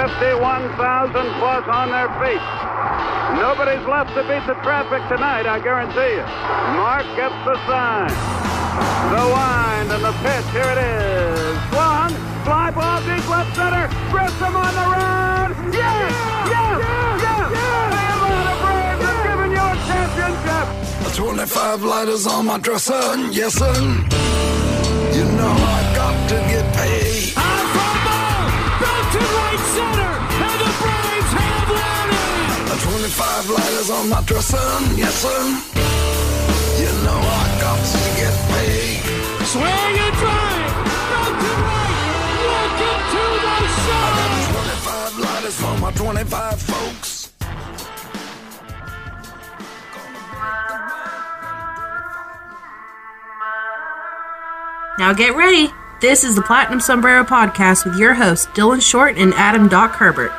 Fifty-one thousand plus on their feet. Nobody's left to beat the traffic tonight, I guarantee you. Mark gets the sign. The wind and the pitch. Here it is. Swung. Fly ball deep left center. Grissom on the run. Yes! Yes! Yes! The Atlanta Braves have given you a championship. 25 lighters on my dresser, yes sir. You know I center, and the Braves have won it. 25 lighters on my dresser, yes sir. You know I got to get paid. Swing and drive, back to right, welcome to the show. 25 lighters for my 25 folks. Now get ready. This is the Platinum Sombrero Podcast with your hosts, Dylan Short and Adam Doc Herbert.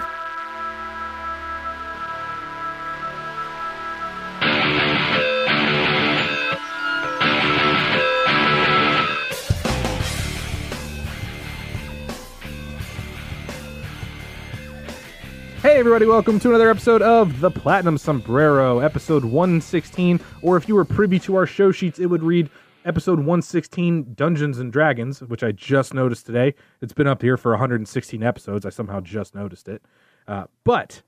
Hey, everybody, welcome to another episode of The Platinum Sombrero, episode 116. Or if you were privy to our show sheets, it would read episode 116 Dungeons and Dragons, which I just noticed today. It's been up here for 116 episodes. I somehow just noticed it. Uh, but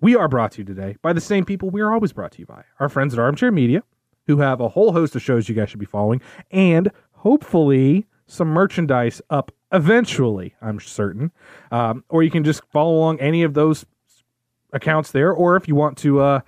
we are brought to you today by the same people we are always brought to you by our friends at Armchair Media, who have a whole host of shows you guys should be following, and hopefully some merchandise up eventually, I'm certain. Um, or you can just follow along any of those accounts there, or if you want to uh,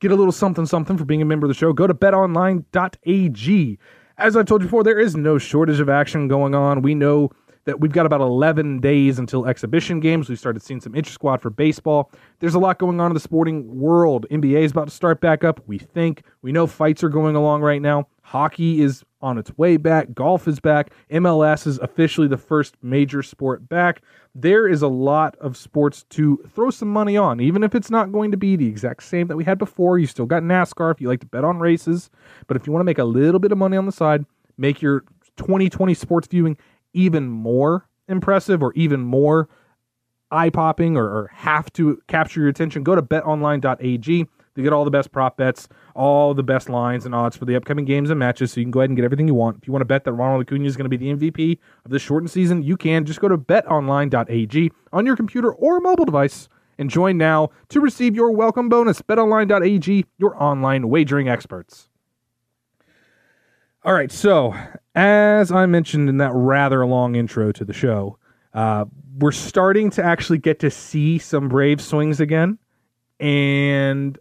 get a little something something for being a member of the show, go to betonline.ag. As I've told you before, there is no shortage of action going on. We know that we've got about 11 days until exhibition games. We've started seeing some inter squad for baseball. There's a lot going on in the sporting world. NBA is about to start back up, we think. We know fights are going along right now. Hockey is on its way back. Golf is back. MLS is officially the first major sport back. There is a lot of sports to throw some money on, even if it's not going to be the exact same that we had before. You still got NASCAR if you like to bet on races. But if you want to make a little bit of money on the side, make your 2020 sports viewing even more impressive or even more eye popping or, or have to capture your attention, go to betonline.ag to get all the best prop bets, all the best lines and odds for the upcoming games and matches. So you can go ahead and get everything you want. If you want to bet that Ronald Acuna is going to be the MVP of this shortened season, you can just go to betonline.ag on your computer or mobile device and join now to receive your welcome bonus. BetOnline.ag, your online wagering experts. All right, so as I mentioned in that rather long intro to the show, uh, we're starting to actually get to see some brave swings again, and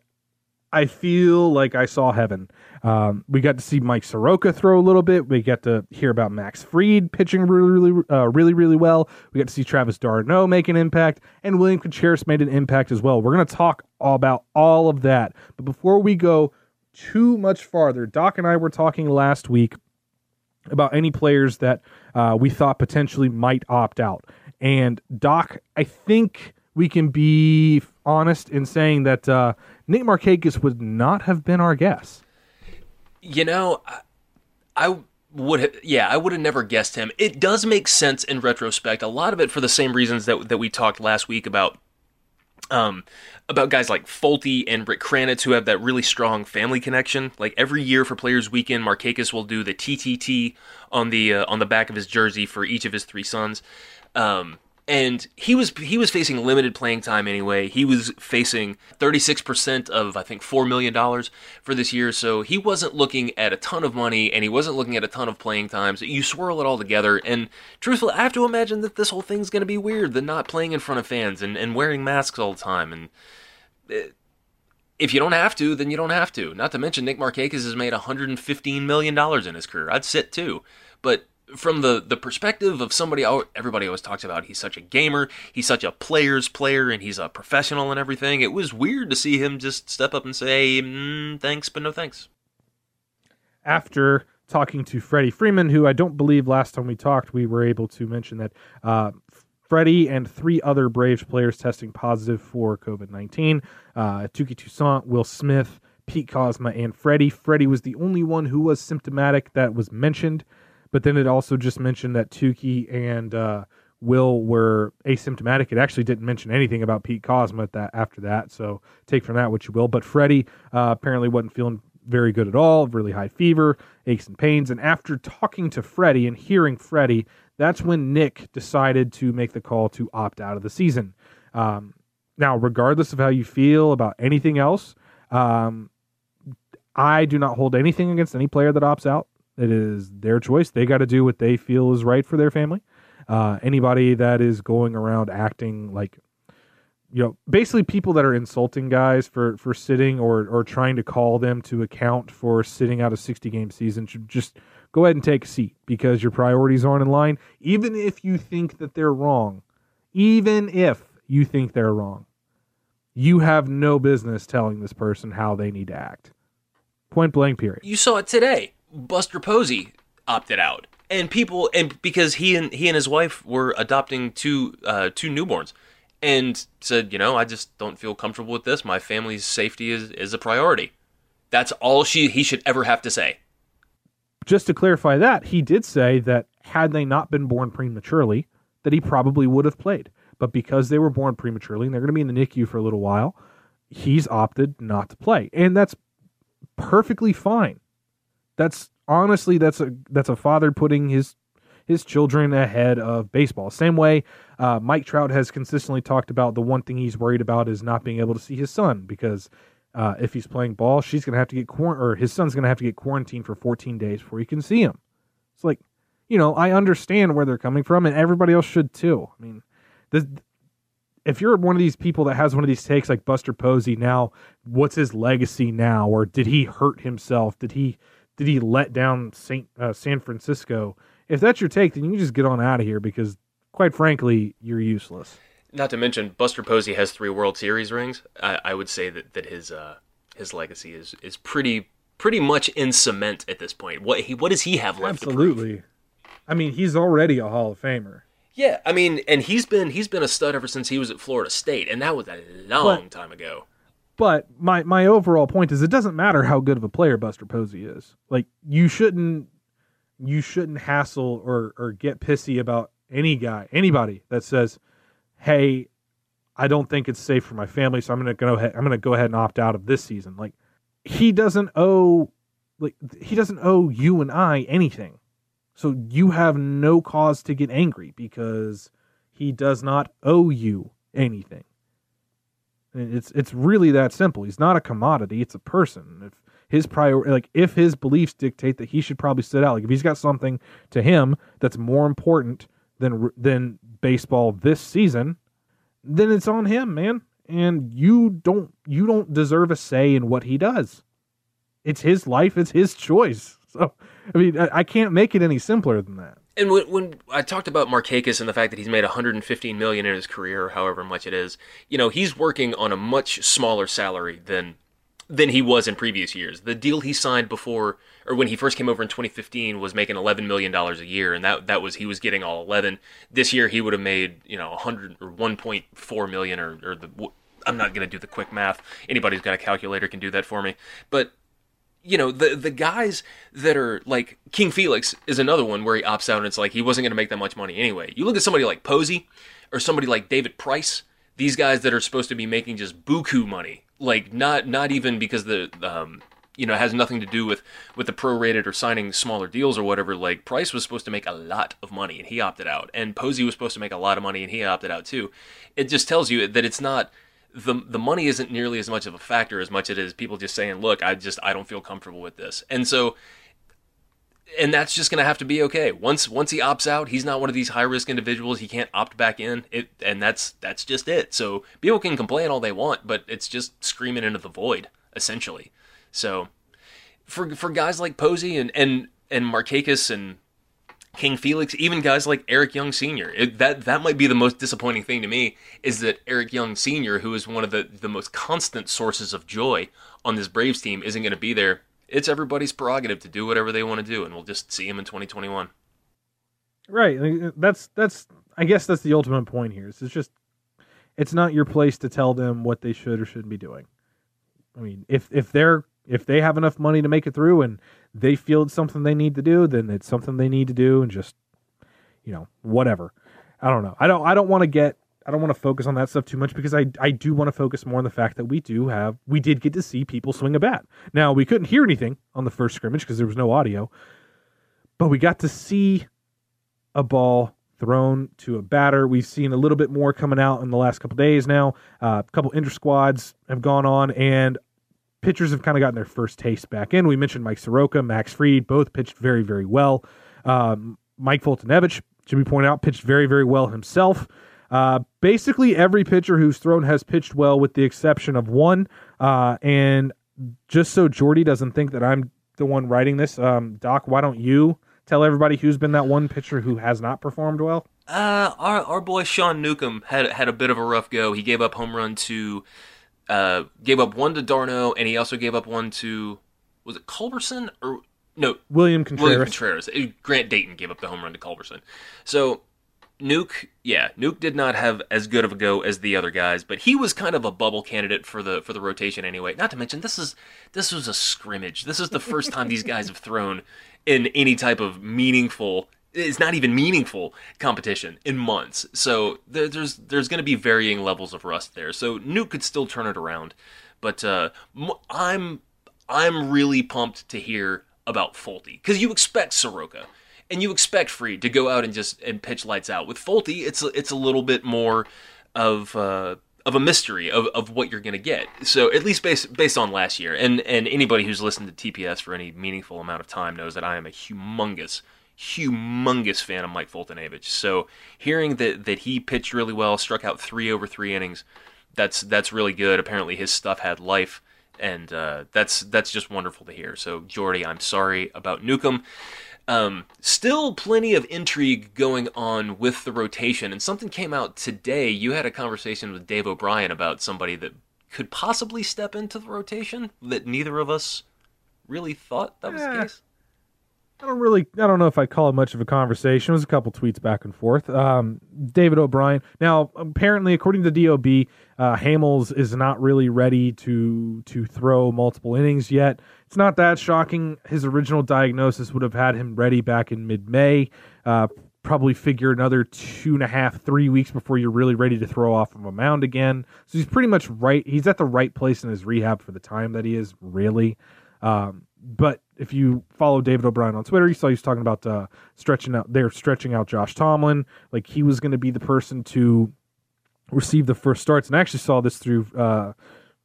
I feel like I saw heaven. Um, we got to see Mike Soroka throw a little bit. We got to hear about Max Fried pitching really, really, uh, really, really well. We got to see Travis d'Arnaud make an impact, and William Contreras made an impact as well. We're going to talk about all of that, but before we go too much farther, Doc and I were talking last week about any players that uh, we thought potentially might opt out. And Doc, I think we can be honest in saying that uh, Nick Markakis would not have been our guess. You know, I, I would have, yeah, I would have never guessed him. It does make sense in retrospect. A lot of it for the same reasons that that we talked last week about um, about guys like Folty and Rick Kranitz who have that really strong family connection. Like every year for Players Weekend, Markakis will do the TTT on the uh, on the back of his jersey for each of his three sons. Um, and he was he was facing limited playing time anyway. He was facing 36% of I think 4 million dollars for this year, so he wasn't looking at a ton of money and he wasn't looking at a ton of playing time. So you swirl it all together and truthfully, I have to imagine that this whole thing's going to be weird, the not playing in front of fans and, and wearing masks all the time and it, if you don't have to, then you don't have to. Not to mention Nick Markakis has made 115 million dollars in his career. I'd sit too. But from the the perspective of somebody everybody always talks about he's such a gamer he's such a player's player and he's a professional and everything. It was weird to see him just step up and say mm, thanks but no thanks. After talking to freddie freeman who i don't believe last time we talked we were able to mention that uh, freddie and three other braves players testing positive for covid-19 uh, touki toussaint will smith pete kozma and freddie. Freddie was the only one who was symptomatic that was mentioned but then it also just mentioned that Touki and uh, Will were asymptomatic. It actually didn't mention anything about Pete Kozma at that after that. So take from that what you will. But Freddie uh, apparently wasn't feeling very good at all. Really high fever, aches and pains. And after talking to Freddie and hearing Freddie, that's when Nick decided to make the call to opt out of the season. Um, now, regardless of how you feel about anything else, um, I do not hold anything against any player that opts out. It is their choice. They got to do what they feel is right for their family. Uh, anybody that is going around acting like, you know, basically people that are insulting guys for for sitting or or trying to call them to account for sitting out a 60 game season should just go ahead and take a seat because your priorities aren't in line. Even if you think that they're wrong, even if you think they're wrong, you have no business telling this person how they need to act. Point blank. Period. You saw it today. Buster Posey opted out, and people and because he and he and his wife were adopting two uh, two newborns, and said, you know, I just don't feel comfortable with this. My family's safety is is a priority. That's all she he should ever have to say. Just to clarify that, he did say that had they not been born prematurely, that he probably would have played. But because they were born prematurely and they're going to be in the NICU for a little while, he's opted not to play. And that's perfectly fine. That's honestly that's a that's a father putting his his children ahead of baseball. Same way uh, Mike Trout has consistently talked about the one thing he's worried about is not being able to see his son because uh, if he's playing ball, she's to have to get quar- or his son's going to have to get quarantined for 14 days before he can see him. It's like, you know, I understand where they're coming from, and everybody else should too. I mean, if you're one of these people that has one of these takes like Buster Posey, now what's his legacy now, or did he hurt himself? Did he did he let down Saint uh, San Francisco? If that's your take, then you can just get on out of here because, quite frankly, you're useless. Not to mention, Buster Posey has three World Series rings. I, I would say that that his uh, his legacy is is pretty pretty much in cement at this point. What he what does he have left? Absolutely. I mean, he's already a Hall of Famer. Yeah, I mean, and he's been he's been a stud ever since he was at Florida State, and that was a long but, time ago. But my my overall point is it doesn't matter how good of a player Buster Posey is. Like you shouldn't you shouldn't hassle or or get pissy about any guy, anybody that says, "Hey, I don't think it's safe for my family, so I'm going to go ahead I'm going to go ahead and opt out of this season." Like he doesn't owe like he doesn't owe you and I anything. So you have no cause to get angry because he does not owe you anything. It's it's really that simple. He's not a commodity. It's a person. If his prior like if his beliefs dictate that he should probably sit out, like if he's got something to him that's more important than than baseball this season, then it's on him, man. And you don't you don't deserve a say in what he does. It's his life. It's his choice. So I mean, I, I can't make it any simpler than that. And when, when, I talked about Markakis and the fact that he's made 115 million in his career, however much it is, you know, he's working on a much smaller salary than than he was in previous years. The deal he signed before or when he first came over in 2015 was making 11 million dollars a year and that that was he was getting all 11. This year he would have made, you know, 100 or 1.4 million or or the I'm not going to do the quick math. Anybody's got a calculator can do that for me. But you know the the guys that are like King Felix is another one where he opts out and it's like he wasn't going to make that much money anyway. You look at somebody like Posey or somebody like David Price, these guys that are supposed to be making just buku money, like not not even because the um you know has nothing to do with with the prorated or signing smaller deals or whatever. Like Price was supposed to make a lot of money and he opted out, and Posey was supposed to make a lot of money and he opted out too. It just tells you that it's not the the money isn't nearly as much of a factor as much it is people just saying, "Look, I just I don't feel comfortable with this," and so. And that's just going to have to be okay. Once once he opts out, he's not one of these high risk individuals. He can't opt back in. It and that's that's just it. So people can complain all they want, but it's just screaming into the void essentially. So for for guys like Posey and and and Markakis and King Felix, even guys like Eric Young Sr. It, that that might be the most disappointing thing to me is that Eric Young Sr., who is one of the the most constant sources of joy on this Braves team, isn't going to be there. It's everybody's prerogative to do whatever they want to do, and we'll just see him in 2021. Right. Uh, that's that's I guess that's the ultimate point here. It's just it's not your place to tell them what they should or shouldn't be doing. I mean, if if they're if they have enough money to make it through and they feel it's something they need to do, then it's something they need to do and just you know, whatever. I don't know. I don't I don't want to get I don't want to focus on that stuff too much because I I do want to focus more on the fact that we do have we did get to see people swing a bat. Now, we couldn't hear anything on the first scrimmage because there was no audio, but we got to see a ball thrown to a batter. We've seen a little bit more coming out in the last couple days now. Uh, a couple inter squads have gone on, and pitchers have kind of gotten their first taste back in. We mentioned Mike Soroka, Max Fried, both pitched very, very well. Um, Mike Foltynewicz, should we point out, pitched very, very well himself. Uh, basically, every pitcher who's thrown has pitched well, with the exception of one. Uh, and just so Jordy doesn't think that I'm the one writing this, um, Doc, why don't you tell everybody who's been that one pitcher who has not performed well? Uh, our our boy Sean Newcomb had had a bit of a rough go. He gave up home run to, uh, gave up one to d'Arnaud, and he also gave up one to, was it Culberson or no William Contreras. William Contreras. Uh, Grant Dayton gave up the home run to Culberson. So Nuke, yeah, Nuke did not have as good of a go as the other guys, but he was kind of a bubble candidate for the for the rotation anyway. Not to mention this is this was a scrimmage. This is the first time these guys have thrown in any type of meaningful it's not even meaningful competition in months. So there, there's there's going to be varying levels of rust there. So Nuke could still turn it around, but uh, I'm I'm really pumped to hear about Folty because you expect Soroka and you expect Fried to go out and just and pitch lights out. With Folty, it's it's a little bit more of uh, of a mystery of, of what you're going to get. So at least based based on last year, and and anybody who's listened to TPS for any meaningful amount of time knows that I am a humongous humongous fan of Mike Foltynewicz. So hearing that that he pitched really well, struck out three over three innings, that's that's really good. Apparently his stuff had life, and uh, that's that's just wonderful to hear. So Jordy, I'm sorry about Newcomb. Um, still plenty of intrigue going on with the rotation, and something came out today. You had a conversation with Dave O'Brien about somebody that could possibly step into the rotation that neither of us really thought that was the case. I don't really, I don't know if I call it much of a conversation. It was a couple tweets back and forth. Um, David O'Brien. Now, apparently, according to DOB, uh, Hamels is not really ready to to throw multiple innings yet. It's not that shocking. His original diagnosis would have had him ready back in mid May. Uh, probably figure another two and a half, three weeks before you're really ready to throw off of a mound again. So he's pretty much right. He's at the right place in his rehab for the time that he is, really. Um, but if you follow David O'Brien on Twitter, you saw he was talking about uh, stretching out. They're stretching out Josh Tomlin, like he was going to be the person to receive the first starts. And I actually saw this through uh,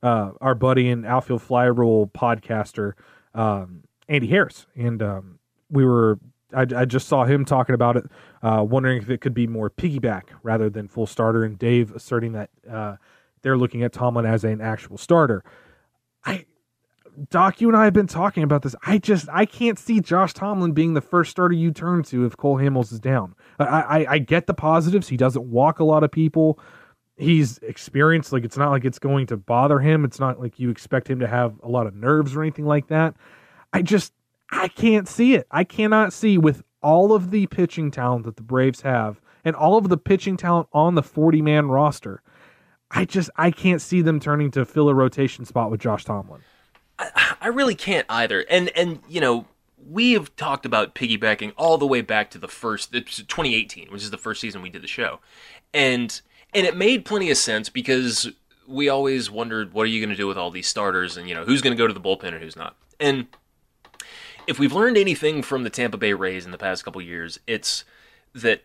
uh, our buddy and outfield fly rule podcaster um, Andy Harris, and um, we were. I, I just saw him talking about it, uh, wondering if it could be more piggyback rather than full starter, and Dave asserting that uh, they're looking at Tomlin as an actual starter. I Doc, you and I have been talking about this. I just I can't see Josh Tomlin being the first starter you turn to if Cole Hamels is down. I I, I get the positives. He doesn't walk a lot of people. He's experienced. Like it's not like it's going to bother him. It's not like you expect him to have a lot of nerves or anything like that. I just I can't see it. I cannot see with all of the pitching talent that the Braves have and all of the pitching talent on the 40 man roster. I just I can't see them turning to fill a rotation spot with Josh Tomlin. I really can't either. And and you know, we have talked about piggybacking all the way back to the first 2018, which is the first season we did the show. And and it made plenty of sense because we always wondered what are you going to do with all these starters and you know, who's going to go to the bullpen and who's not. And if we've learned anything from the Tampa Bay Rays in the past couple years, it's that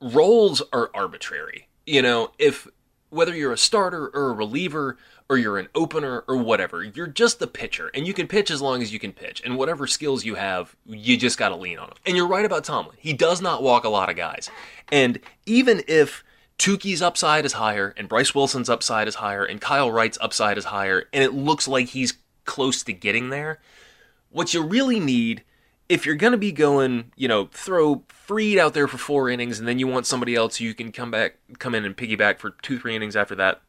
roles are arbitrary. You know, if whether you're a starter or a reliever or you're an opener or whatever, you're just the pitcher and you can pitch as long as you can pitch. And whatever skills you have, you just got to lean on them. And you're right about Tomlin. He does not walk a lot of guys. And even if Touki's upside is higher and Bryce Wilson's upside is higher and Kyle Wright's upside is higher and it looks like he's close to getting there, what you really need if you're going to be going, you know, throw Fried out there for four innings, and then you want somebody else you can come back, come in and piggyback for two, three innings after that.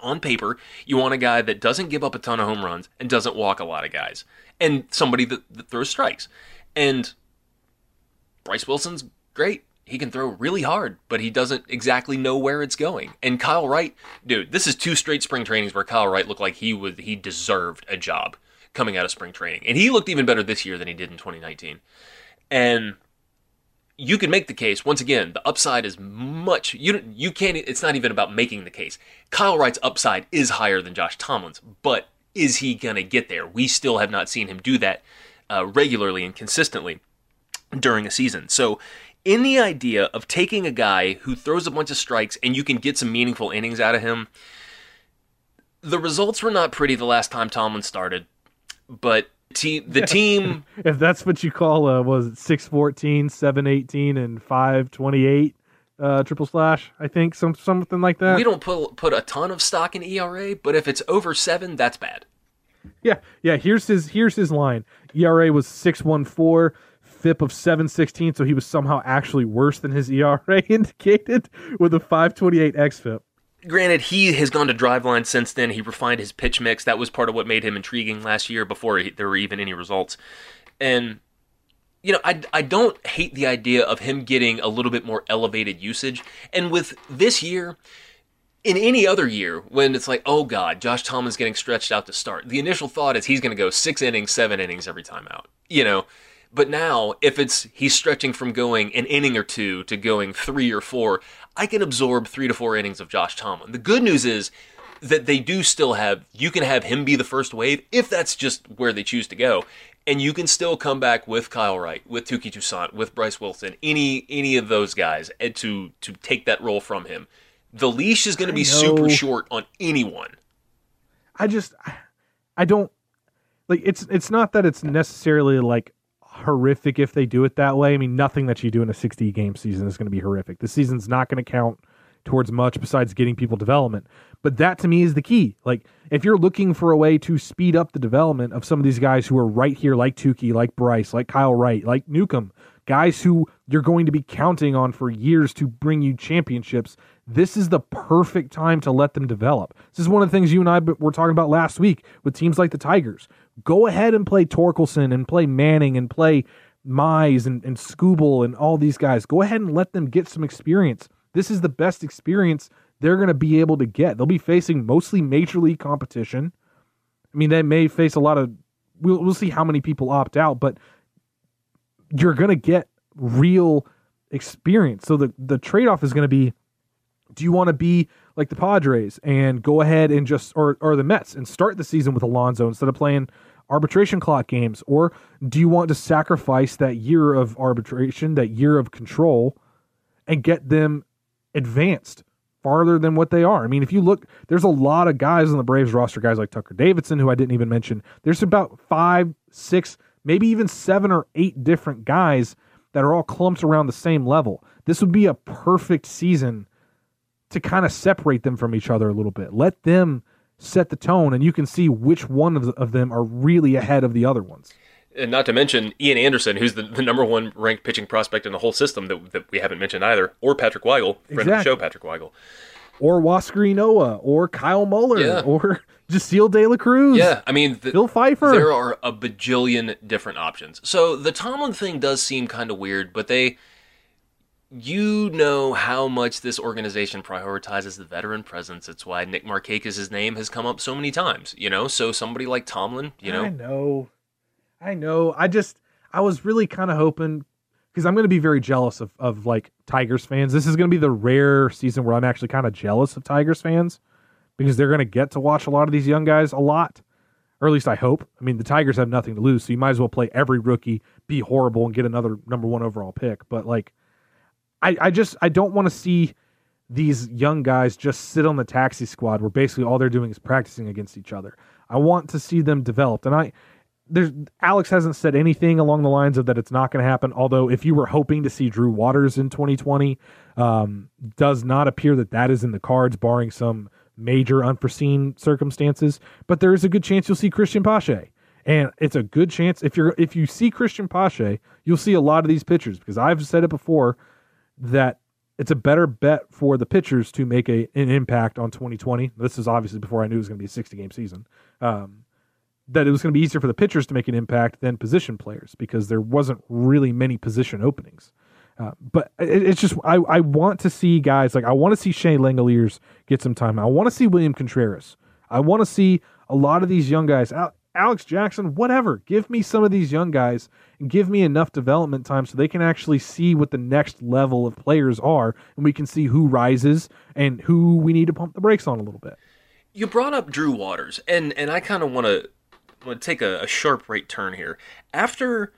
On paper, you want a guy that doesn't give up a ton of home runs and doesn't walk a lot of guys, and somebody that, that throws strikes. And Bryce Wilson's great. He can throw really hard, but he doesn't exactly know where it's going. And Kyle Wright, dude, this is two straight spring trainings where Kyle Wright looked like he was he deserved a job coming out of spring training. And he looked even better this year than he did in 2019. And you can make the case once again the upside is much you you can't it's not even about making the case kyle wright's upside is higher than josh tomlin's but is he going to get there we still have not seen him do that uh, regularly and consistently during a season so in the idea of taking a guy who throws a bunch of strikes and you can get some meaningful innings out of him the results were not pretty the last time tomlin started but team the team if that's what you call uh was it 614 718 and 528 uh triple slash i think some something like that? We don't put put a ton of stock in era but if it's over seven that's bad. Yeah yeah here's his here's his line. Era was 614 FIP of 716, so he was somehow actually worse than his ERA indicated with a 528 xFIP granted, he has gone to driveline since then. He refined his pitch mix. That was part of what made him intriguing last year before he, there were even any results. And, you know, I, I don't hate the idea of him getting a little bit more elevated usage. And with this year, in any other year, when it's like, oh God, Josh Tomlin's getting stretched out to start, the initial thought is he's going to go six innings, seven innings every time out. You know, but now, if it's he's stretching from going an inning or two to going three or four, I can absorb three to four innings of Josh Tomlin. The good news is that they do still have you can have him be the first wave if that's just where they choose to go. And you can still come back with Kyle Wright, with Touki Toussaint, with Bryce Wilson, any any of those guys, and to to take that role from him. The leash is going to be super short on anyone. I just I don't like it's it's not that it's necessarily like horrific if they do it that way. I mean, nothing that you do in a 60 game season is going to be horrific. The season's not going to count towards much besides getting people development. But that to me is the key. Like, if you're looking for a way to speed up the development of some of these guys who are right here, like Touki, like Bryce, like Kyle Wright, like Newcomb, guys who you're going to be counting on for years to bring you championships, this is the perfect time to let them develop. This is one of the things you and I were talking about last week with teams like the Tigers. Go ahead and play Torkelson and play Manning and play Mize and, and Skubal and all these guys. Go ahead and let them get some experience. This is the best experience they're going to be able to get. They'll be facing mostly major league competition. I mean, they may face a lot of. We'll, we'll see how many people opt out, but you're going to get real experience. So the, the trade off is going to be do you want to be like the Padres and go ahead and just or or the Mets and start the season with Alonso instead of playing arbitration clock games or do you want to sacrifice that year of arbitration, that year of control and get them advanced farther than what they are? I mean, if you look, there's a lot of guys on the Braves roster, guys like Tucker Davidson who I didn't even mention. There's about 5, 6, maybe even 7 or 8 different guys that are all clumped around the same level. This would be a perfect season to kind of separate them from each other a little bit. Let them set the tone, and you can see which one of, of them are really ahead of the other ones. And not to mention Ian Anderson, who's the, the number one ranked pitching prospect in the whole system that, that we haven't mentioned either, or Patrick Weigel, friend exactly. of the show, Patrick Weigel. Or Huascar Ynoa, or Kyle Muller, yeah. or Jasseel De La Cruz. Yeah, I mean, the, Phil Pfeifer. There are a bajillion different options. So the Tomlin thing does seem kind of weird, but they you know how much this organization prioritizes the veteran presence. It's why Nick Markakis' name has come up so many times, you know? So somebody like Tomlin, you know? I know. I know. I just, I was really kind of hoping, because I'm going to be very jealous of, of like Tigers fans. This is going to be the rare season where I'm actually kind of jealous of Tigers fans because they're going to get to watch a lot of these young guys a lot. Or at least I hope. I mean, the Tigers have nothing to lose, so you might as well play every rookie, be horrible, and get another number one overall pick. But like, I, I just I don't want to see these young guys just sit on the taxi squad where basically all they're doing is practicing against each other. I want to see them developed. And I there's Alex hasn't said anything along the lines of that it's not going to happen. Although if you were hoping to see Drew Waters in 2020, um, does not appear that that is in the cards, barring some major unforeseen circumstances. But there is a good chance you'll see Cristian Pache. And it's a good chance if you're if you see Cristian Pache, you'll see a lot of these pitchers because I've said it before that it's a better bet for the pitchers to make a an impact on 2020. This is obviously before I knew it was going to be a 60 game season. Um, that it was going to be easier for the pitchers to make an impact than position players because there wasn't really many position openings. Uh, but it, it's just I, I want to see guys like I want to see Shea Langeliers get some time. I want to see William Contreras. I want to see a lot of these young guys. Al- Alex Jackson, whatever. Give me some of these young guys and give me enough development time so they can actually see what the next level of players are and we can see who rises and who we need to pump the brakes on a little bit. You brought up Drew Waters, and and I kind of want to want to take a, a sharp right turn here. After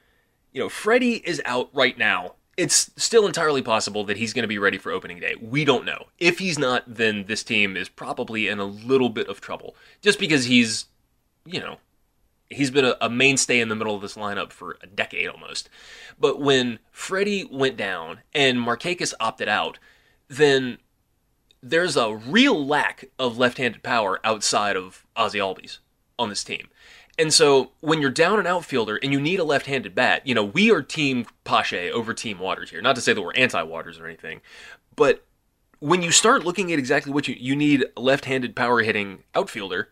you know Freddie is out right now, it's still entirely possible that he's going to be ready for opening day. We don't know. If he's not, then this team is probably in a little bit of trouble, just because he's you know he's been a, a, mainstay in the middle of this lineup for a decade almost. But when Freddie went down and Markakis opted out, then there's a real lack of left-handed power outside of Ozzy Albies on this team. And so when you're down an outfielder and you need a left-handed bat, you know, we are team Pache over team Waters here. Not to say that we're anti-Waters or anything, but when you start looking at exactly what you you need a left-handed power hitting outfielder,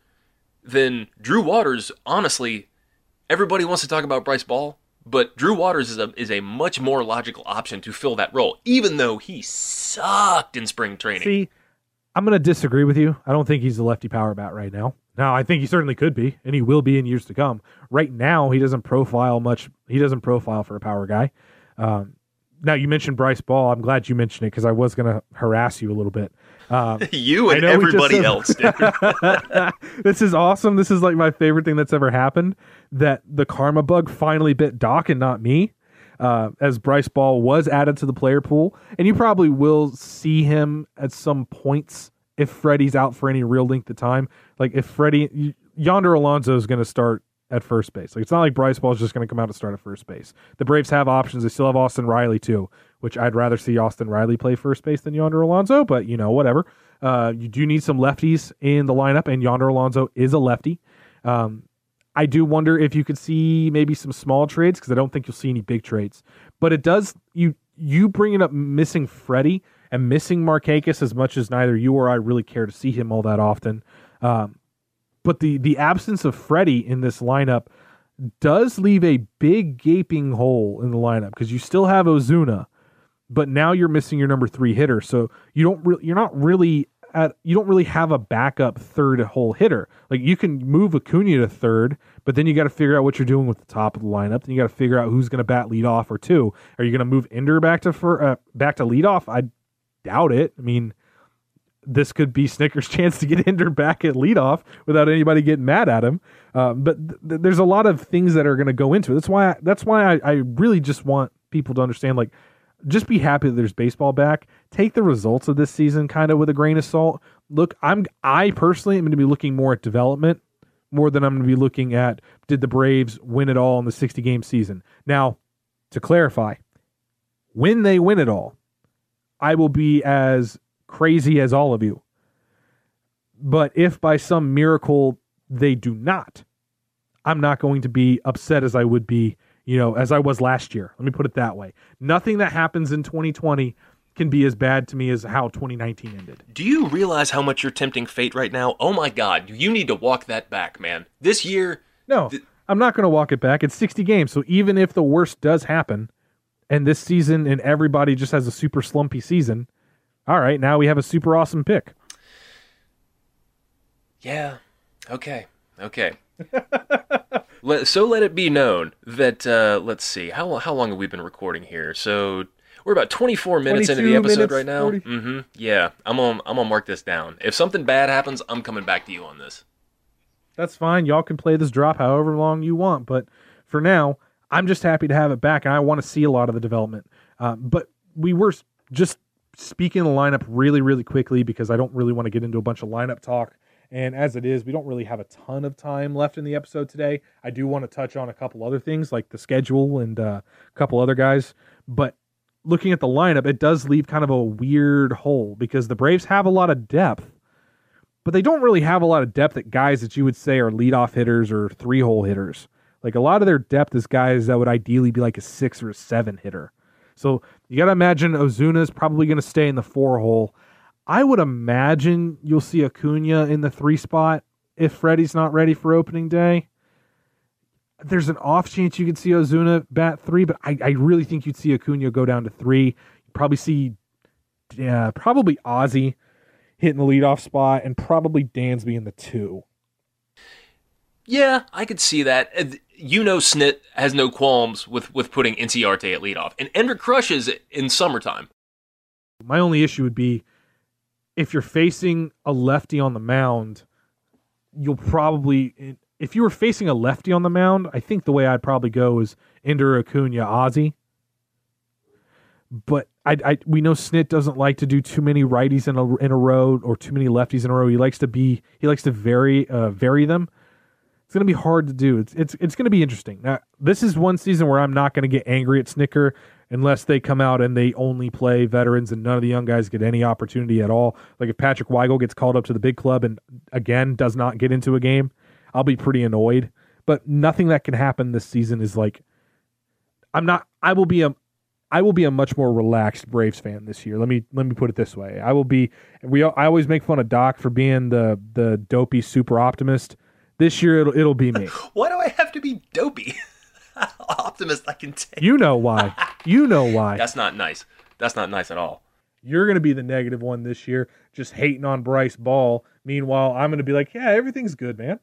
then Drew Waters, honestly, everybody wants to talk about Bryce Ball, but Drew Waters is a is a much more logical option to fill that role, even though he sucked in spring training. See, I'm going to disagree with you. I don't think he's a lefty power bat right now. Now, I think he certainly could be, and he will be in years to come. Right now, he doesn't profile much. He doesn't profile for a power guy. Um, now, you mentioned Bryce Ball. I'm glad you mentioned it because I was going to harass you a little bit. Um, you and everybody said, else, this is awesome. This is like my favorite thing that's ever happened. That the karma bug finally bit Doc and not me. Uh, as Bryce Ball was added to the player pool, and you probably will see him at some points if Freddie's out for any real length of time. Like if Freddie Yonder Alonso is going to start at first base. Like it's not like Bryce Ball is just going to come out and start at first base. The Braves have options. They still have Austin Riley too, which I'd rather see Austin Riley play first base than Yonder Alonso. But you know, whatever. Uh, you do need some lefties in the lineup, and Yonder Alonso is a lefty. Um, I do wonder if you could see maybe some small trades because I don't think you'll see any big trades. But it does you you bringing up missing Freddie and missing Markakis as much as neither you or I really care to see him all that often. Um, but the the absence of Freddie in this lineup does leave a big gaping hole in the lineup because you still have Ozuna, but now you're missing your number three hitter. So you don't really you're not really at you don't really have a backup third hole hitter. Like you can move Acuna to third, but then you got to figure out what you're doing with the top of the lineup. Then you got to figure out who's going to bat lead off or two. Are you going to move Ender back to for uh, back to lead off? I doubt it. I mean, this could be Snitker's chance to get Ender back at leadoff without anybody getting mad at him. Um, but th- there's a lot of things that are going to go into it. That's why I, that's why I, I really just want people to understand like just be happy that there's baseball back. Take the results of this season kind of with a grain of salt. Look, I'm I personally am going to be looking more at development more than I'm going to be looking at did the Braves win it all in the 60 game season. Now, to clarify, when they win it all, I will be as crazy as all of you. But if by some miracle they do not, I'm not going to be upset as I would be, you know, as I was last year. Let me put it that way. Nothing that happens in 2020 can be as bad to me as how 2019 ended. Do you realize how much you're tempting fate right now? Oh my god, you need to walk that back, man. This year No. Th- I'm not going to walk it back. It's 60 games. So even if the worst does happen and this season and everybody just has a super slumpy season, all right, now we have a super awesome pick. Yeah. Okay. Okay. so let it be known that uh, let's see how how long have we been recording here? So we're about 24 minutes into the episode right now. Mm-hmm. Yeah, I'm on I'm gonna mark this down. If something bad happens, I'm coming back to you on this. That's fine. Y'all can play this drop however long you want, but for now, I'm just happy to have it back, and I want to see a lot of the development. Uh, but we were just speaking the lineup really, really quickly because I don't really want to get into a bunch of lineup talk. And as it is, we don't really have a ton of time left in the episode today. I do want to touch on a couple other things like the schedule and uh, a couple other guys. But looking at the lineup, it does leave kind of a weird hole because the Braves have a lot of depth, but they don't really have a lot of depth at guys that you would say are leadoff hitters or three hole hitters. Like a lot of their depth is guys that would ideally be like a six or a seven hitter. So you got to imagine Ozuna is probably going to stay in the four hole. I would imagine you'll see Acuna in the three spot if Freddie's not ready for opening day. There's an off chance you could see Ozuna bat three, but I, I really think you'd see Acuna go down to three. You probably see, yeah, probably Ozzy hitting the leadoff spot, and probably Dansby in the two. Yeah, I could see that. Uh, You know, Snit has no qualms with with putting Inciarte at leadoff, and Ender crushes in summertime. My only issue would be if you're facing a lefty on the mound, you'll probably if you were facing a lefty on the mound, I think the way I'd probably go is Ender Acuna Ozzy. But I, I we know Snit doesn't like to do too many righties in a in a row or too many lefties in a row. He likes to be he likes to vary uh, vary them. It's going to be hard to do. It's it's it's going to be interesting. Now, this is one season where I'm not going to get angry at Snitker unless they come out and they only play veterans and none of the young guys get any opportunity at all. Like if Patrick Weigel gets called up to the big club and again does not get into a game, I'll be pretty annoyed. But nothing that can happen this season is like I'm not I will be a I will be a much more relaxed Braves fan this year. Let me let me put it this way. I will be we I always make fun of Doc for being the the dopey super optimist. This year it'll it'll be me. Why do I have to be dopey? Optimist I can take. You know why. You know why. That's not nice. That's not nice at all. You're going to be the negative one this year, just hating on Bryce Ball. Meanwhile, I'm going to be like, yeah, everything's good, man.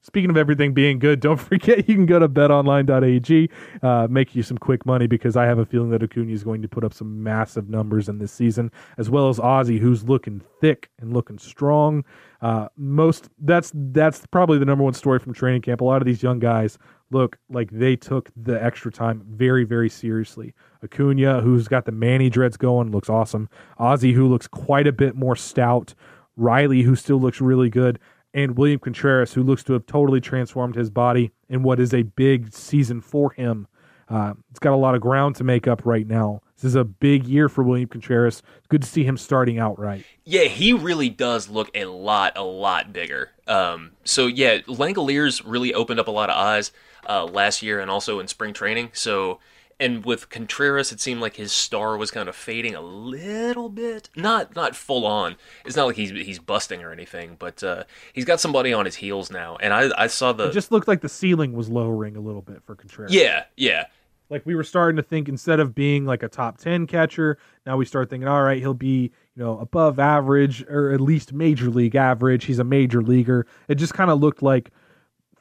Speaking of everything being good, don't forget you can go to betonline.ag, uh, make you some quick money because I have a feeling that Acuna is going to put up some massive numbers in this season, as well as Ozzy, who's looking thick and looking strong. Uh, most that's that's probably the number one story from training camp. A lot of these young guys look like they took the extra time very very seriously. Acuna, who's got the Manny dreads going, looks awesome. Ozzy, who looks quite a bit more stout. Riley, who still looks really good and William Contreras, who looks to have totally transformed his body in what is a big season for him. Uh, it's got a lot of ground to make up right now. This is a big year for William Contreras. Good to see him starting out right. Yeah, he really does look a lot, a lot bigger. Um, so yeah, Langeliers really opened up a lot of eyes uh, last year and also in spring training. So and with Contreras, it seemed like his star was kind of fading a little bit. Not not full on. It's not like he's he's busting or anything, but uh, he's got somebody on his heels now. And I I saw the It just looked like the ceiling was lowering a little bit for Contreras. yeah yeah Like we were starting to think instead of being like a top 10 catcher, now we start thinking, all right, he'll be, you know, above average or at least major league average. He's a major leaguer. It just kind of looked like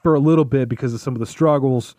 for a little bit because of some of the struggles,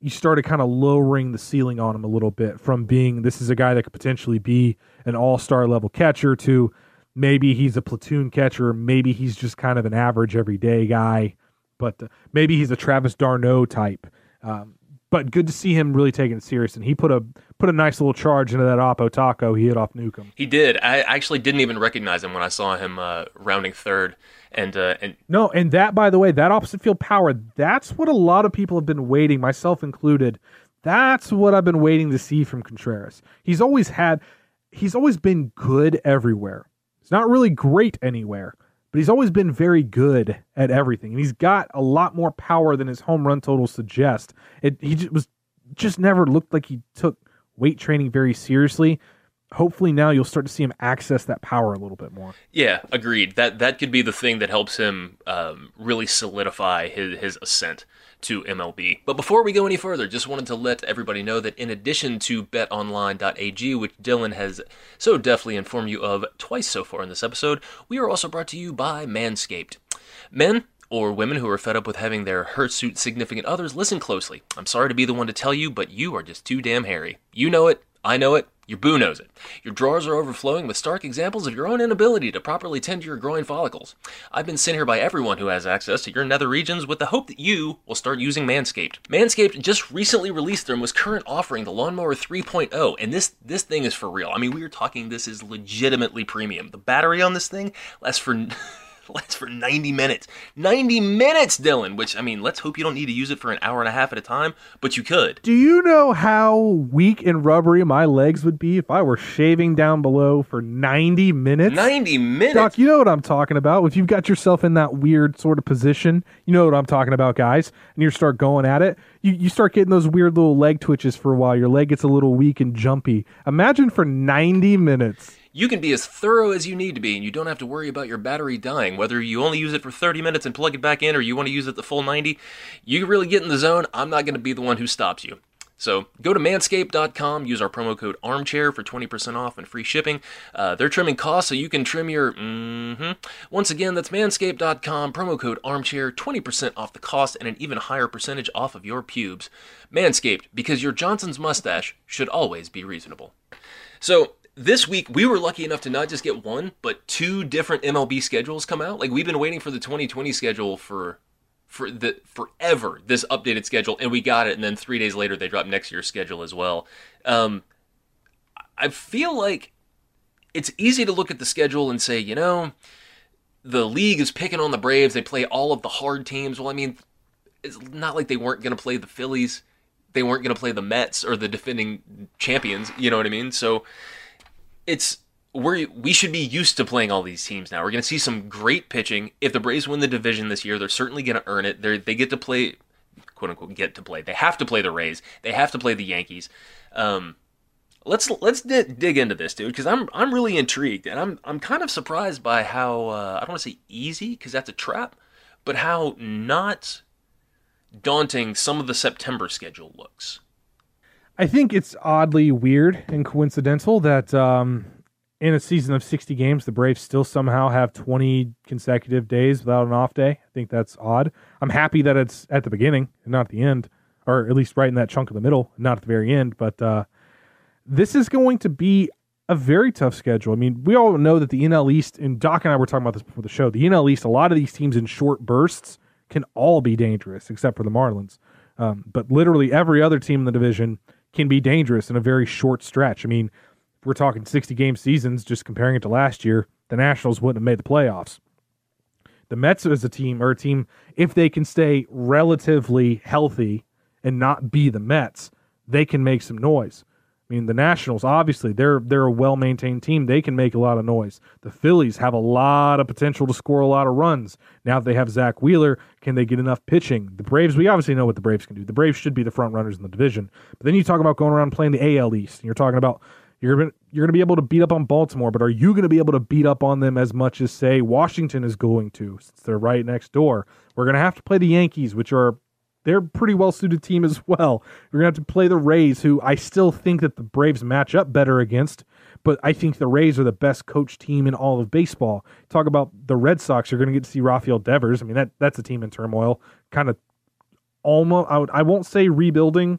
you started kind of lowering the ceiling on him a little bit from being this is a guy that could potentially be an all-star level catcher to maybe he's a platoon catcher, maybe he's just kind of an average everyday guy, but uh, maybe he's a Travis d'Arnaud type. Um, but good to see him really taking it serious, and he put a put a nice little charge into that Oppo taco he hit off Newcomb. he did. I actually didn't even recognize him when I saw him uh, rounding third. And uh, and No, and that by the way, that opposite field power, that's what a lot of people have been waiting, myself included. That's what I've been waiting to see from Contreras. He's always had he's always been good everywhere. He's not really great anywhere, but he's always been very good at everything. And he's got a lot more power than his home run totals suggest. It he just was just never looked like he took weight training very seriously. Hopefully now you'll start to see him access that power a little bit more. Yeah, agreed. That that could be the thing that helps him um, really solidify his his ascent to MLB. But before we go any further, just wanted to let everybody know that in addition to BetOnline.ag, which Dylan has so deftly informed you of twice so far in this episode, we are also brought to you by Manscaped. Men, or women who are fed up with having their hirsute significant others, listen closely. I'm sorry to be the one to tell you, but you are just too damn hairy. You know it, I know it, your boo knows it. Your drawers are overflowing with stark examples of your own inability to properly tend to your growing follicles. I've been sent here by everyone who has access to your nether regions with the hope that you will start using Manscaped. Manscaped just recently released their most current offering, the Lawnmower 3.0, and this this thing is for real. I mean, we are talking this is legitimately premium. The battery on this thing lasts for lasts for 90 minutes. 90 minutes, Dylan, which, I mean, let's hope you don't need to use it for an hour and a half at a time, but you could. Do you know how weak and rubbery my legs would be if I were shaving down below for 90 minutes? 90 minutes? Doc, you know what I'm talking about. If you've got yourself in that weird sort of position, you know what I'm talking about, guys, and you start going at it, you, you start getting those weird little leg twitches for a while. Your leg gets a little weak and jumpy. Imagine for 90 minutes. You can be as thorough as you need to be, and you don't have to worry about your battery dying. Whether you only use it for 30 minutes and plug it back in, or you want to use it the full 90, you really get in the zone. I'm not going to be the one who stops you. So go to manscaped.com, use our promo code armchair for 20% off and free shipping. Uh, they're trimming costs so you can trim your. Mm-hmm. Once again, that's manscaped.com, promo code armchair, 20% off the cost and an even higher percentage off of your pubes. Manscaped, because your Johnson's mustache should always be reasonable. So this week we were lucky enough to not just get one, but two different MLB schedules come out. Like we've been waiting for the 2020 schedule for for the forever. This updated schedule, and we got it. And then three days later, they dropped next year's schedule as well. Um, I feel like it's easy to look at the schedule and say, you know, the league is picking on the Braves. They play all of the hard teams. Well, I mean, it's not like they weren't going to play the Phillies. They weren't going to play the Mets or the defending champions. You know what I mean? So it's we we should be used to playing all these teams now. We're going to see some great pitching. If the Braves win the division this year, they're certainly going to earn it. They they get to play, quote unquote, get to play. They have to play the Rays. They have to play the Yankees. Um, let's let's d- dig into this, dude, because I'm I'm really intrigued, and I'm I'm kind of surprised by how uh, I don't want to say easy because that's a trap, but how not daunting some of the September schedule looks. I think it's oddly weird and coincidental that um, in a season of 60 games, the Braves still somehow have 20 consecutive days without an off day. I think that's odd. I'm happy that it's at the beginning and not at the end, or at least right in that chunk of the middle, not at the very end. But uh, this is going to be a very tough schedule. I mean, we all know that the NL East, and Doc and I were talking about this before the show, the NL East, a lot of these teams in short bursts can all be dangerous except for the Marlins. Um, but literally every other team in the division can be dangerous in a very short stretch. I mean, we're talking 60 game seasons, just comparing it to last year, the Nationals wouldn't have made the playoffs. The Mets as a team are a team, if they can stay relatively healthy and not be the Mets, they can make some noise. I mean, the Nationals, obviously, they're they're a well maintained team. They can make a lot of noise. The Phillies have a lot of potential to score a lot of runs. Now that they have Zack Wheeler, can they get enough pitching? The Braves, we obviously know what the Braves can do. The Braves should be the front runners in the division. But then you talk about going around playing the AL East, and you're talking about you're gonna you're gonna be able to beat up on Baltimore, but are you gonna be able to beat up on them as much as say Washington is going to, since they're right next door? We're gonna have to play the Yankees, which are they're a pretty well suited team as well. You're gonna have to play the Rays, who I still think that the Braves match up better against, but I think the Rays are the best coach team in all of baseball. Talk about the Red Sox, you're gonna get to see Rafael Devers. I mean that that's a team in turmoil, kind of almost I, would, I won't say rebuilding,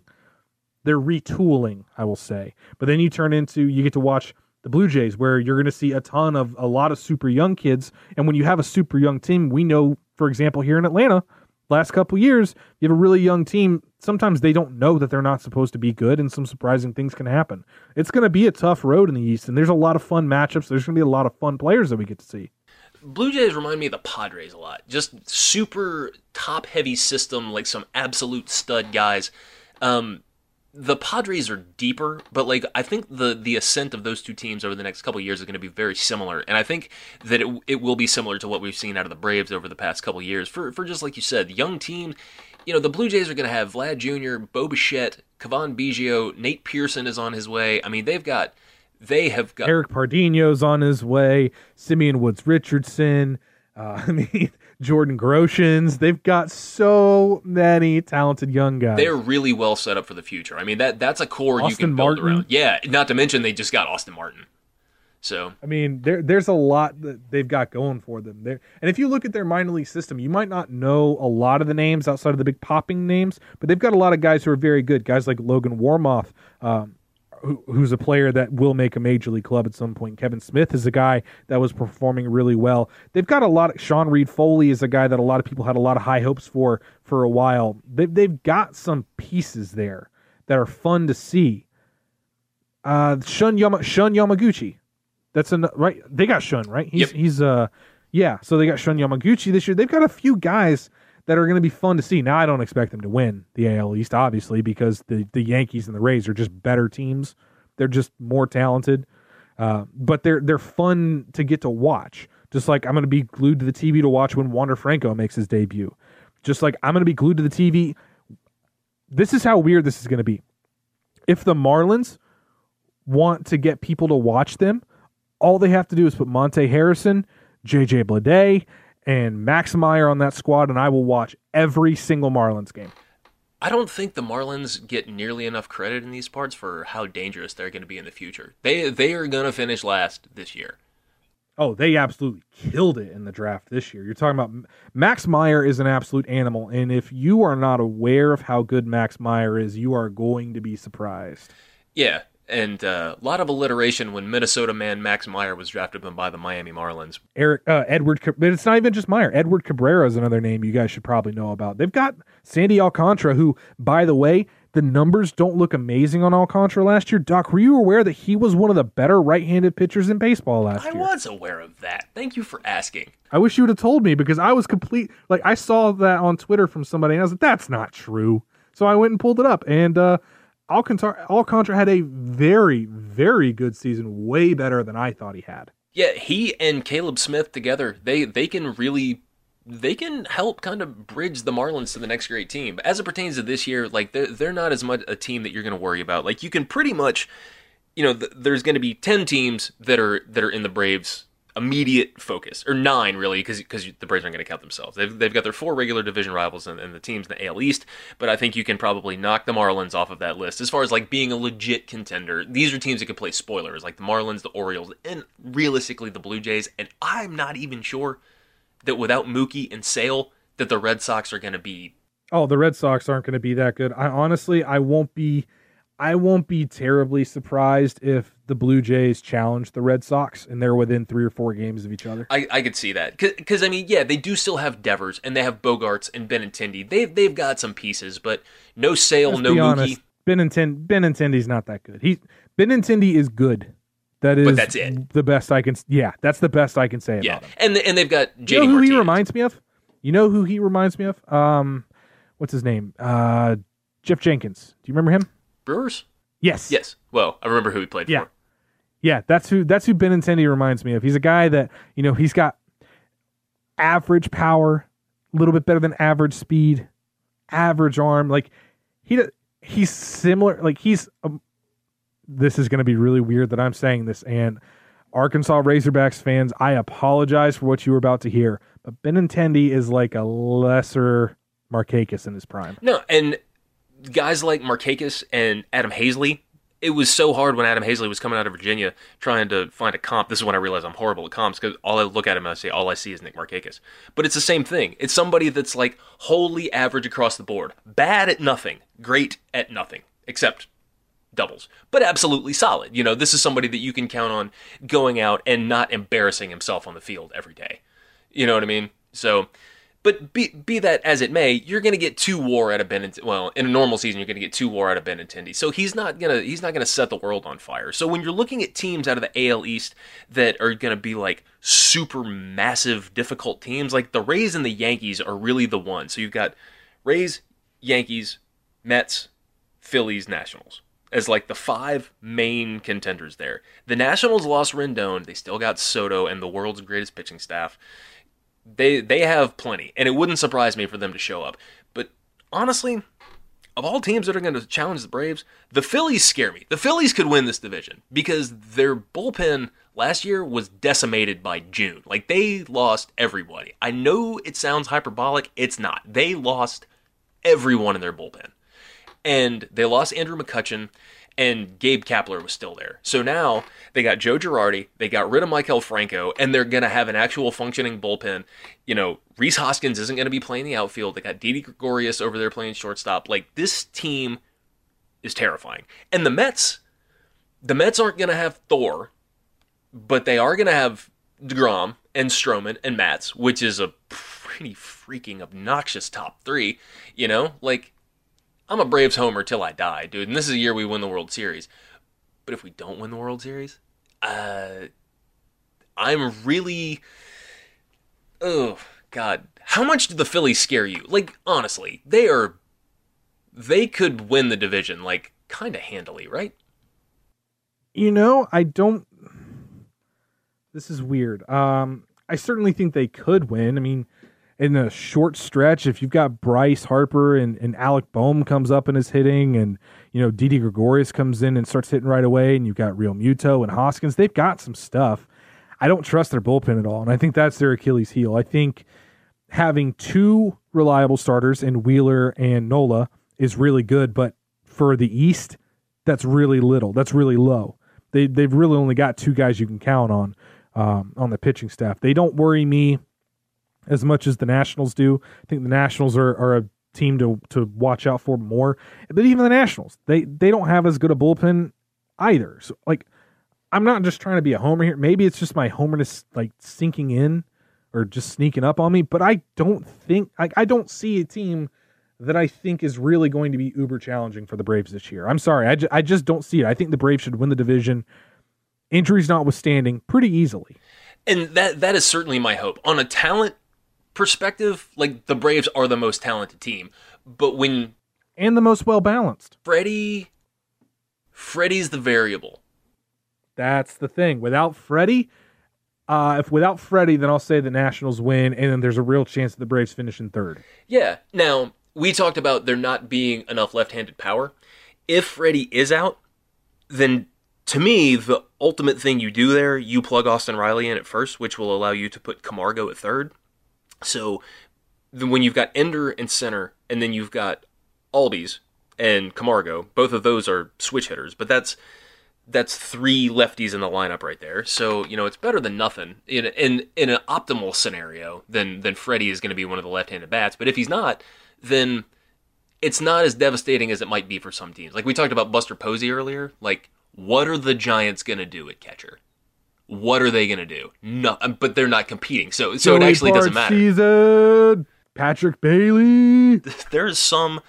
they're retooling, I will say. But then you turn into you get to watch the Blue Jays, where you're going to see a ton of a lot of super young kids. And when you have a super young team, we know, for example, here in Atlanta, last couple years, you have a really young team. Sometimes they don't know that they're not supposed to be good, and some surprising things can happen. It's going to be a tough road in the East, and there's a lot of fun matchups. There's going to be a lot of fun players that we get to see. Blue Jays remind me of the Padres a lot. Just super top heavy system, like some absolute stud guys. Um, the Padres are deeper, but like I think the the ascent of those two teams over the next couple years is going to be very similar, and I think that it it will be similar to what we've seen out of the Braves over the past couple years. For for just like you said, young teams. You know, the Blue Jays are going to have Vlad Jr., Bo Bichette, Cavan Biggio, Nate Pearson is on his way. I mean, they've got they have got Eric Pardinho's on his way, Simeon Woods Richardson. Uh, I mean, Jordan Groshans. They've got so many talented young guys. They're really well set up for the future. I mean that that's a core Austin you can build Martin. around. Yeah, not to mention they just got Austin Martin. So I mean, there there's a lot that they've got going for them. There, and if you look at their minor league system, you might not know a lot of the names outside of the big popping names, but they've got a lot of guys who are very good. Guys like Logan Warmoth, um, who, who's a player that will make a major league club at some point. Kevin Smith is a guy that was performing really well. They've got a lot. Of, Sean Reid Foley is a guy that a lot of people had a lot of high hopes for for a while. They've they've got some pieces there that are fun to see. Uh, Shun Yama, Shun Yamaguchi, that's an right. They got Shun right. He's Yep. he's uh Yeah, so they got Shun Yamaguchi this year. They've got a few guys that are going to be fun to see. Now, I don't expect them to win the AL East, obviously, because the, the Yankees and the Rays are just better teams. They're just more talented, uh, but they're they're fun to get to watch. Just like I'm going to be glued to the TV to watch when Wander Franco makes his debut. Just like I'm going to be glued to the TV. This is how weird this is going to be. If the Marlins want to get people to watch them, all they have to do is put Monte Harrison, JJ Bleday, and Max Meyer on that squad, and I will watch every single Marlins game. I don't think the Marlins get nearly enough credit in these parts for how dangerous they're going to be in the future. They they are going to finish last this year. Oh, they absolutely killed it in the draft this year. You're talking about Max Meyer is an absolute animal, and if you are not aware of how good Max Meyer is, you are going to be surprised. Yeah, and uh, a lot of alliteration when Minnesota man Max Meyer was drafted by the Miami Marlins. Eric uh, Edward, but it's not even just Meyer. Edward Cabrera is another name you guys should probably know about. They've got Sandy Alcantara, who, by the way, the numbers don't look amazing on Alcantara last year. Doc, were you aware that he was one of the better right-handed pitchers in baseball last I year? I was aware of that. Thank you for asking. I wish you would have told me because I was complete. Like I saw that on Twitter from somebody, and I was like, "That's not true." So I went and pulled it up, and uh, Alcantara, Alcantara had a very, very good season, way better than I thought he had. Yeah, he and Caleb Smith together, they they can really they can help kind of bridge the Marlins to the next great team. As it pertains to this year, like they're they're not as much a team that you're going to worry about. Like you can pretty much, you know, th- there's going to be ten teams that are that are in the Braves immediate focus, or nine really, because the Braves aren't going to count themselves. They've they've got their four regular division rivals and, and the teams in the AL East. But I think you can probably knock the Marlins off of that list as far as like being a legit contender. These are teams that could play spoilers, like the Marlins, the Orioles, and realistically the Blue Jays. And I'm not even sure that without Mookie and Sale, that the Red Sox are going to be. Oh, the Red Sox aren't going to be that good. I honestly, I won't be, I won't be terribly surprised if the Blue Jays challenge the Red Sox and they're within three or four games of each other. I, I could see that because I mean, yeah, they do still have Devers and they have Bogaerts and Benintendi. They've they've got some pieces, but no Sale, Let's no be Mookie. honest, Benintendi, Benintendi's not that good. He Benintendi is good. That is But that's it. the best I can. Yeah, that's the best I can say Yeah, about him. and and they've got JD You know who Martinez. he reminds me of? You know who he reminds me of? Um, what's his name? Uh, Geoff Jenkins. Do you remember him? Brewers. Yes. Yes. Well, I remember who he played Yeah. for. Yeah, that's who that's who Benintendi reminds me of. He's a guy that you know he's got average power, a little bit better than average speed, average arm. Like he he's similar. Like he's. Um, this is going to be really weird that I'm saying this, and Arkansas Razorbacks fans, I apologize for what you were about to hear, but Benintendi is like a lesser Markakis in his prime. No, and guys like Markakis and Adam Haseley. It was so hard when Adam Haseley was coming out of Virginia trying to find a comp. This is when I realized I'm horrible at comps because all I look at him and I say all I see is Nick Markakis. But it's the same thing. It's somebody that's like wholly average across the board, bad at nothing, great at nothing, except doubles, but absolutely solid. You know, this is somebody that you can count on going out and not embarrassing himself on the field every day. You know what I mean? So, but be, be that as it may, you're going to get two WAR out of Benintendi. Well, in a normal season, you're going to get two WAR out of Benintendi. So he's not gonna he's not gonna set the world on fire. So when you're looking at teams out of the AL East that are going to be like super massive difficult teams, like the Rays and the Yankees are really the ones. So you've got Rays, Yankees, Mets, Phillies, Nationals as like the five main contenders there. The Nationals lost Rendon. They still got Soto and the world's greatest pitching staff. They they have plenty, and it wouldn't surprise me for them to show up. But honestly, of all teams that are going to challenge the Braves, the Phillies scare me. The Phillies could win this division because their bullpen last year was decimated by June. Like they lost everybody. I know it sounds hyperbolic. It's not. They lost everyone in their bullpen and they lost Andrew McCutchen, and Gabe Kapler was still there. So now they got Joe Girardi, they got rid of Maikel Franco, and they're going to have an actual functioning bullpen. You know, Rhys Hoskins isn't going to be playing the outfield. They got Didi Gregorius over there playing shortstop. Like this team is terrifying. And the Mets, the Mets aren't going to have Thor, but they are going to have DeGrom and Stroman and Matz, which is a pretty freaking obnoxious top three. You know, like I'm a Braves homer till I die, dude. And this is a year we win the World Series. But if we don't win the World Series, uh, I'm really, oh God, how much did the Phillies scare you? Like honestly, they are they could win the division like kind of handily, right? You know, I don't. This is weird. Um, I certainly think they could win. I mean, in a short stretch, if you've got Bryce Harper and, and Alec Bohm comes up and is hitting, and you know Didi Gregorius comes in and starts hitting right away, and you've got Realmuto and Hoskins, they've got some stuff. I don't trust their bullpen at all, and I think that's their Achilles heel. I think having two reliable starters in Wheeler and Nola is really good, but for the East, that's really little. That's really low. They they've really only got two guys you can count on um, on the pitching staff. They don't worry me as much as the Nationals do. I think the Nationals are, are a team to to watch out for more. But even the Nationals, they they don't have as good a bullpen either. So like I'm not just trying to be a homer here. Maybe it's just my homerness like sinking in or just sneaking up on me, but I don't think I, I don't see a team that I think is really going to be uber challenging for the Braves this year. I'm sorry. I, ju- I just don't see it. I think the Braves should win the division, injuries notwithstanding, pretty easily. And that that is certainly my hope. On a talent perspective, like the Braves are the most talented team. But when And the most well balanced. Freddie Freddie's the variable. That's the thing. Without Freddie, uh, if without Freddie, then I'll say the Nationals win, and then there's a real chance that the Braves finish in third. Yeah. Now, we talked about there not being enough left-handed power. If Freddie is out, then to me, the ultimate thing you do there, you plug Austin Riley in at first, which will allow you to put Camargo at third. So when you've got Ender and center, and then you've got Albies and Camargo, both of those are switch hitters, but that's that's three lefties in the lineup right there. So you know it's better than nothing in in in an optimal scenario. Then then Freddie is going to be one of the left-handed bats. But if he's not, then it's not as devastating as it might be for some teams. Like we talked about Buster Posey earlier. Like what are the Giants going to do at catcher? What are they going to do? No, um, but they're not competing. So so it Joey actually doesn't Bart matter. Season, Patrick Bailey. there's some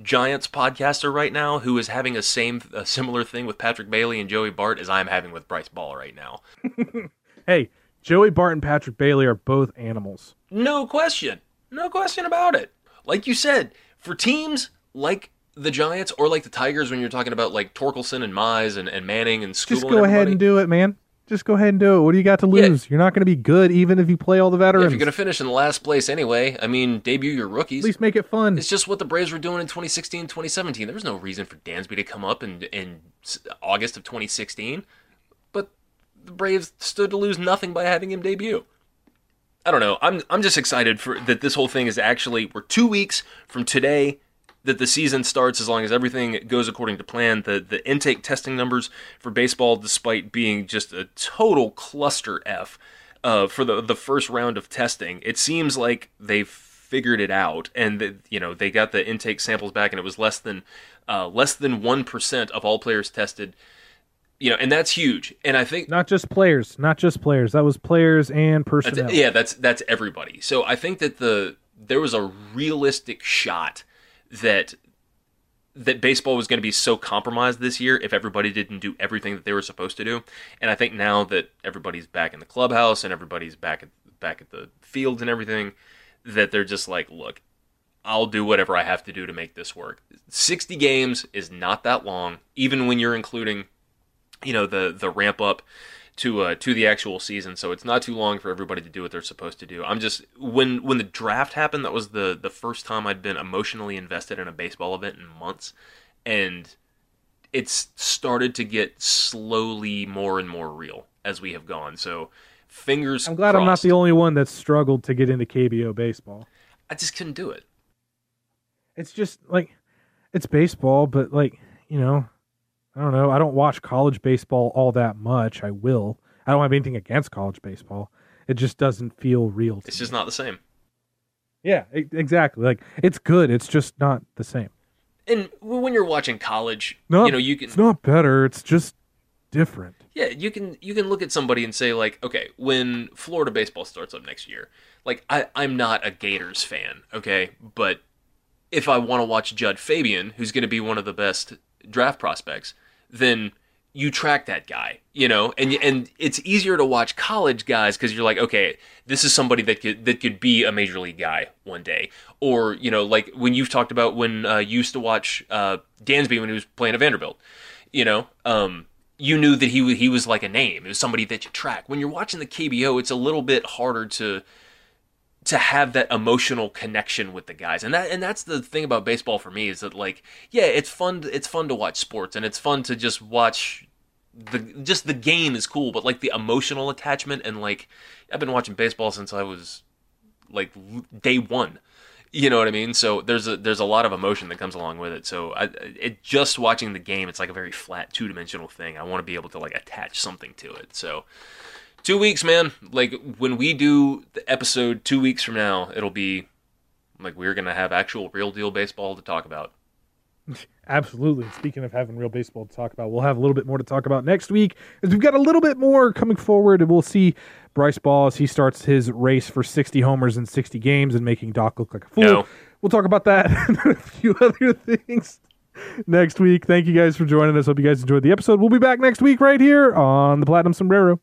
Giants podcaster right now who is having a same a similar thing with Patrick Bailey and Joey Bart as I'm having with Bryce Ball right now. Hey, Joey Bart and Patrick Bailey are both animals. No question. No question about it. Like you said, for teams like the Giants or like the Tigers when you're talking about like Torkelson and Mize and, and Manning and Skubal Just go ahead and do it, man. Just go ahead and do it. What do you got to Yeah. lose? You're not going to be good even if you play all the Yeah, veterans. if you're going to finish in the last place anyway, I mean, debut your rookies. At least make it fun. It's just what the Braves were doing in 2016, 2017. There was no reason for Dansby to come up in, in August of 2016, but the Braves stood to lose nothing by having him debut. I don't know. I'm I'm just excited for that. This whole thing is actually we're two weeks from today that the season starts. As long as everything goes according to plan, the the intake testing numbers for baseball, despite being just a total cluster f uh, for the the first round of testing, it seems like they've figured it out, and that you know they got the intake samples back, and it was less than uh, less than one percent of all players tested. You know, and that's huge. And I think not just players, not just players. That was players and that's, personnel. yeah, that's that's everybody. So I think that the there was a realistic shot that that baseball was going to be so compromised this year if everybody didn't do everything that they were supposed to do. And I think now that everybody's back in the clubhouse and everybody's back at back at the fields and everything, that they're just like, look, I'll do whatever I have to do to make this work. 60 games is not that long, even when you're including, you know, the the ramp up to uh, to the actual season. So it's not too long for everybody to do what they're supposed to do. I'm just when when the draft happened, that was the the first time I'd been emotionally invested in a baseball event in months, and it's started to get slowly more and more real as we have gone. So fingers. I'm glad I'm not the only one that struggled to get into KBO baseball. I just couldn't do it. It's just like it's baseball, but like, you know, I don't know. I don't watch college baseball all that much. I will. I don't have anything against college baseball. It just doesn't feel real. To It's me. just not the same. Yeah, exactly. Like it's good. It's just not the same. And when you're watching college, No, you know you can It's not better. It's just different. Yeah, you can you can look at somebody and say like, okay, when Florida baseball starts up next year, like I I'm not a Gators fan, okay, but if I want to watch Jud Fabian, who's going to be one of the best draft prospects, then you track that guy, you know, and and it's easier to watch college guys because you're like, okay, this is somebody that could that could be a major league guy one day, or you know, like when you've talked about when uh, you used to watch uh, Dansby when he was playing at Vanderbilt, you know, um, you knew that he he was like a name. It was somebody that you track. When you're watching the KBO, it's a little bit harder to to have that emotional connection with the guys. And that and that's the thing about baseball for me is that like yeah it's fun it's fun to watch sports and it's fun to just watch the just the game is cool but like the emotional attachment and like I've been watching baseball since I was like day 1 you know what I mean? So there's a there's a lot of emotion that comes along with it. So I it just watching the game it's like a very flat two-dimensional thing. I want to be able to like attach something to it. So two weeks, man. Like when we do the episode two weeks from now, it'll be like we're gonna have actual real deal baseball to talk about. Absolutely. Speaking of having real baseball to talk about, we'll have a little bit more to talk about next week as we've got a little bit more coming forward, and we'll see Bryce Ball as he starts his race for 60 homers in 60 games and making Doc look like a fool. No. We'll talk about that and a few other things next week. Thank you guys for joining us. Hope you guys enjoyed the episode. We'll be back next week right here on the Platinum Sombrero.